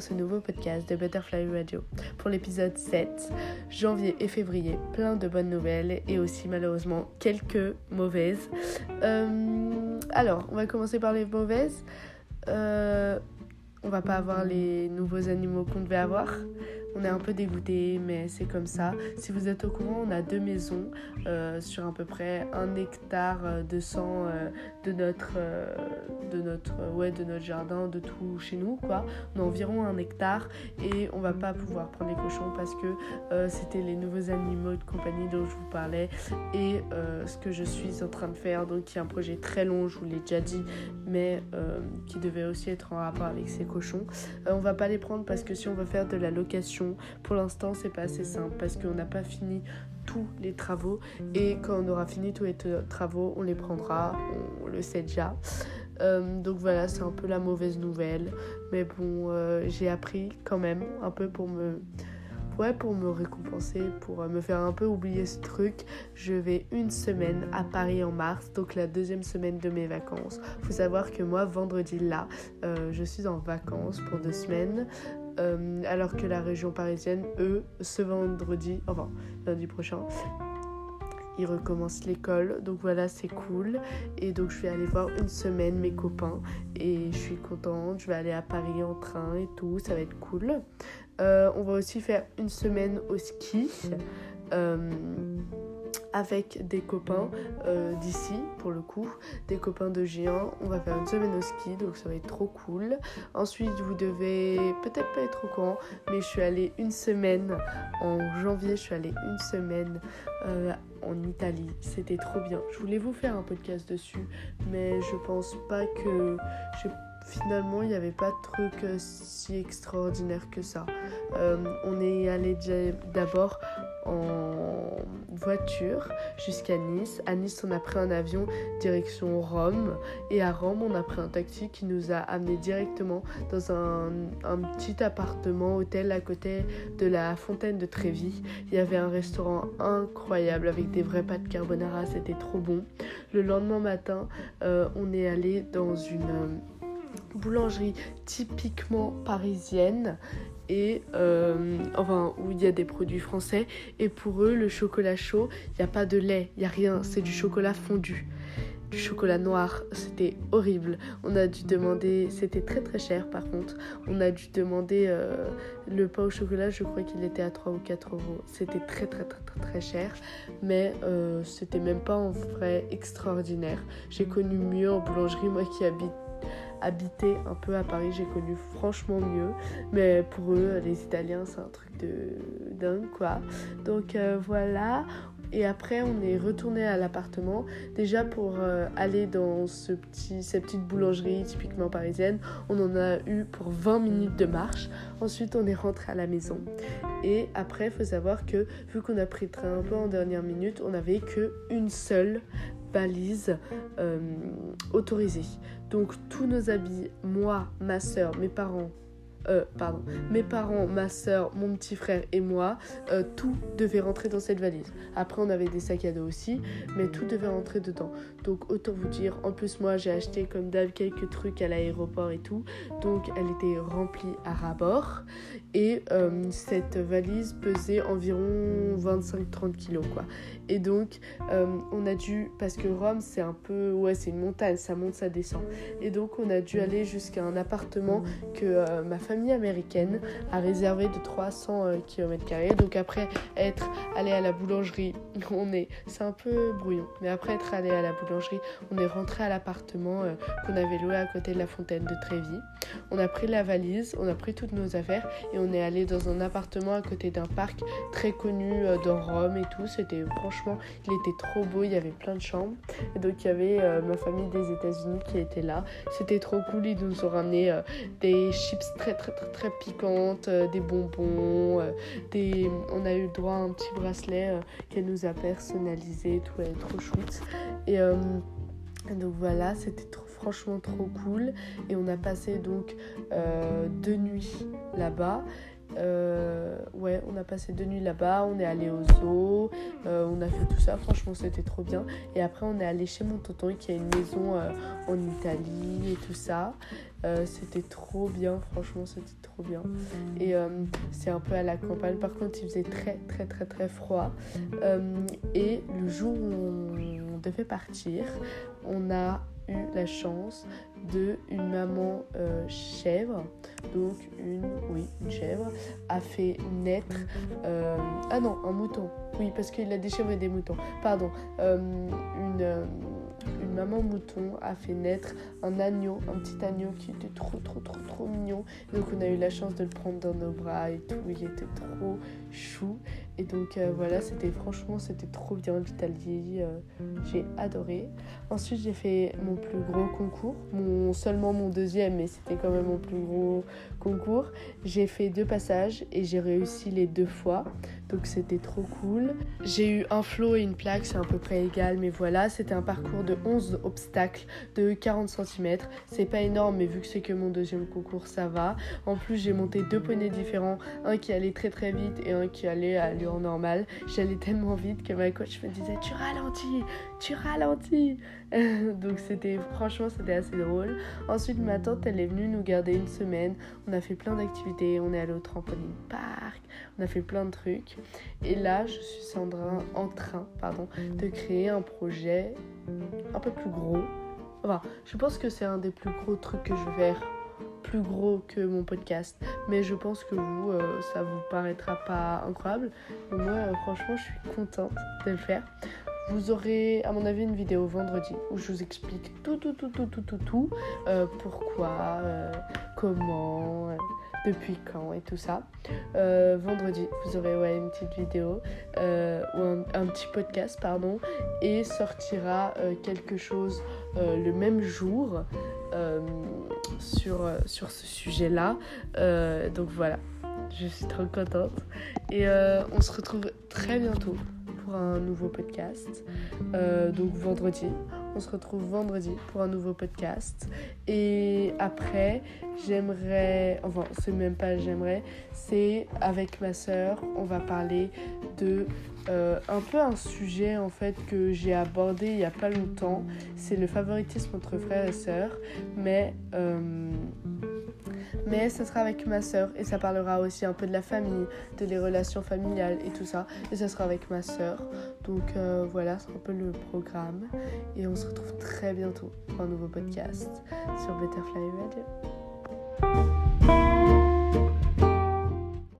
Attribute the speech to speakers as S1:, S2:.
S1: ce nouveau podcast de Butterfly Radio pour l'épisode 7, janvier et février, plein de bonnes nouvelles et aussi malheureusement quelques mauvaises. Euh, alors, on va commencer par les mauvaises. Euh, on va pas avoir les nouveaux animaux qu'on devait avoir. On est un peu dégoûté, mais c'est comme ça. Si vous êtes au courant, on a deux maisons euh, sur à peu près un hectare de sang euh, de notre, euh, de notre, ouais, de notre jardin, de tout chez nous. On a environ un hectare et on va pas pouvoir prendre les cochons parce que c'était les nouveaux animaux de compagnie dont je vous parlais et ce que je suis en train de faire. Donc, il y a un projet très long, je vous l'ai déjà dit, mais qui devait aussi être en rapport avec ces cochons. on va pas les prendre parce que si on veut faire de la location pour l'instant, c'est pas assez simple parce qu'on n'a pas fini tous les travaux et quand on aura fini tous les travaux, on les prendra, on, le sait déjà. Euh, donc voilà, c'est un peu la mauvaise nouvelle, mais bon, euh, j'ai appris quand même un peu pour me ouais, pour me récompenser, pour euh, me faire un peu oublier ce truc, je vais une semaine à Paris en mars, donc la deuxième semaine de mes vacances. Faut savoir que moi, vendredi là, je suis en vacances pour deux semaines. Euh, alors que la région parisienne, eux, ce vendredi, enfin lundi prochain, ils recommencent l'école. Donc voilà, c'est cool. Et donc je vais aller voir une semaine mes copains. Et je suis contente. Je vais aller à Paris en train et tout. Ça va être cool. Euh, on va aussi faire une semaine au ski. Euh, avec des copains euh, d'ici pour le coup, des copains de géant. On va faire une semaine au ski donc ça va être trop cool. Ensuite vous devez peut-être pas être au courant mais je suis allée une semaine en janvier, je suis allée une semaine euh, en Italie. C'était trop bien. Je voulais vous faire un podcast dessus mais je pense pas que finalement il n'y avait pas de truc euh, si extraordinaire que ça. on est allé d'abord en voiture jusqu'à Nice. À Nice, on a pris un avion direction Rome. Et à Rome, on a pris un taxi qui nous a amené directement dans un, petit appartement, hôtel à côté de la fontaine de Trévis. Il y avait un restaurant incroyable avec des vrais pâtes carbonara. C'était trop bon. Le lendemain matin, euh, on est allé dans une euh, boulangerie typiquement parisienne et euh, enfin où il y a des produits français. Et pour eux le chocolat chaud il n'y a pas de lait il n'y a rien. C'est du chocolat fondu. Du chocolat noir. C'était horrible. On a dû demander c'était très très cher par contre. On a dû demander euh, le pain au chocolat je crois qu'il était à 3 ou 4 euros. C'était très très très très très cher. Mais euh, c'était même pas en vrai extraordinaire. J'ai connu mieux en boulangerie moi qui habite habiter un peu à Paris, j'ai connu franchement mieux. Mais pour eux, les Italiens, c'est un truc de dingue, quoi. Donc euh, voilà. Et après, on est retourné à l'appartement, déjà pour euh, aller dans cette petite boulangerie typiquement parisienne. On en a eu pour 20 minutes de marche. Ensuite, on est rentré à la maison. Et après, il faut savoir que vu qu'on a pris le train un peu en dernière minute, on n'avait qu'une seule valise euh, autorisée. Donc tous nos habits, moi, ma soeur, mes parents, euh, pardon, mes parents, ma soeur, mon petit frère et moi, euh, tout devait rentrer dans cette valise. Après, on avait des sacs à dos aussi, mais tout devait rentrer dedans. Donc, autant vous dire, en plus, moi, j'ai acheté comme d'hab quelques trucs à l'aéroport et tout. Donc, elle était remplie à rabord. Et euh, cette valise pesait environ 25-30 kilos, quoi. Et donc, on a dû, parce que Rome, c'est un peu, ouais, c'est une montagne, ça monte, ça descend. Et donc, on a dû aller jusqu'à un appartement que ma famille américaine a réservé de 300 euh, km. Donc après être allé à la boulangerie, on est, c'est un peu brouillon, mais après être allé à la boulangerie, on est rentré à l'appartement euh, qu'on avait loué à côté de la fontaine de Trévis. On a pris la valise, on a pris toutes nos affaires et on est allé dans un appartement à côté d'un parc très connu euh, dans Rome et tout. C'était franchement, il était trop beau, il y avait plein de chambres. Et donc il y avait ma famille des États-Unis qui était là. C'était trop cool, ils nous ont ramené des chips très très très très piquante, euh, des bonbons, euh, on a eu droit à un petit bracelet euh, qu'elle nous a personnalisé, tout, elle est trop chouette. Et donc voilà, c'était franchement trop cool. Et on a passé donc deux nuits là-bas. Euh, ouais, on a passé deux nuits là-bas, on est allé au zoo, euh, on a fait tout ça, franchement c'était trop bien. Et après on est allé chez mon tonton qui a une maison euh, en Italie et tout ça. c'était trop bien, franchement c'était trop bien. Et c'est un peu à la campagne, par contre il faisait très très très très froid. et le jour où on devait partir, on a eu la chance de une maman chèvre donc une, oui, une chèvre a fait naître, euh, ah non, un mouton, oui, parce qu'il a des chèvres et des moutons, pardon, euh, euh, une maman mouton a fait naître un agneau, un petit agneau qui était trop, trop, trop, trop mignon. Donc on a eu la chance de le prendre dans nos bras et tout, il était trop chou. Et donc voilà, c'était franchement, c'était trop bien l'Italie, j'ai adoré. Ensuite, j'ai fait mon plus gros concours, mon, seulement mon deuxième, mais c'était quand même mon plus gros concours. J'ai fait deux passages et j'ai réussi les deux fois. Donc c'était trop cool. J'ai eu un flot et une plaque, c'est à peu près égal, mais voilà, c'était un parcours de 11 obstacles de 40 cm. C'est pas énorme, mais vu que c'est que mon deuxième concours, ça va. En plus, j'ai monté deux poneys différents, un qui allait très très vite et un qui allait à normale. J'allais tellement vite que ma coach me disait Tu ralentis, tu ralentis. Donc c'était franchement c'était assez drôle. Ensuite ma tante elle est venue nous garder une semaine. On a fait plein d'activités, on est allé au trampoline park, on a fait plein de trucs. Et là je suis en train, en train pardon, de créer un projet un peu plus gros. Enfin je pense que c'est un des plus gros trucs que je vais faire plus gros que mon podcast. Mais je pense que vous, euh, ça vous paraîtra pas incroyable. Mais moi, euh, franchement, je suis contente de le faire. Vous aurez, à mon avis, une vidéo vendredi où je vous explique tout, tout, tout, tout, tout, tout, tout. Euh, pourquoi, comment, depuis quand et tout ça. vendredi, vous aurez ouais, une petite vidéo ou un, petit podcast, pardon. Et sortira quelque chose le même jour sur, sur ce sujet-là. donc voilà, je suis trop contente. Et on se retrouve très bientôt un nouveau podcast. Euh, donc vendredi, on se retrouve vendredi pour un nouveau podcast. Et après, j'aimerais, enfin c'est même pas j'aimerais, c'est avec ma soeur, on va parler de euh, un peu un sujet en fait que j'ai abordé il y a pas longtemps. C'est le favoritisme entre frères et sœurs, mais euh, mais ça sera avec ma soeur et ça parlera aussi un peu de la famille, de les relations familiales et tout ça. Et ça sera avec ma soeur. Donc euh, voilà, c'est un peu le programme. Et on se retrouve très bientôt pour un nouveau podcast sur Butterfly Radio.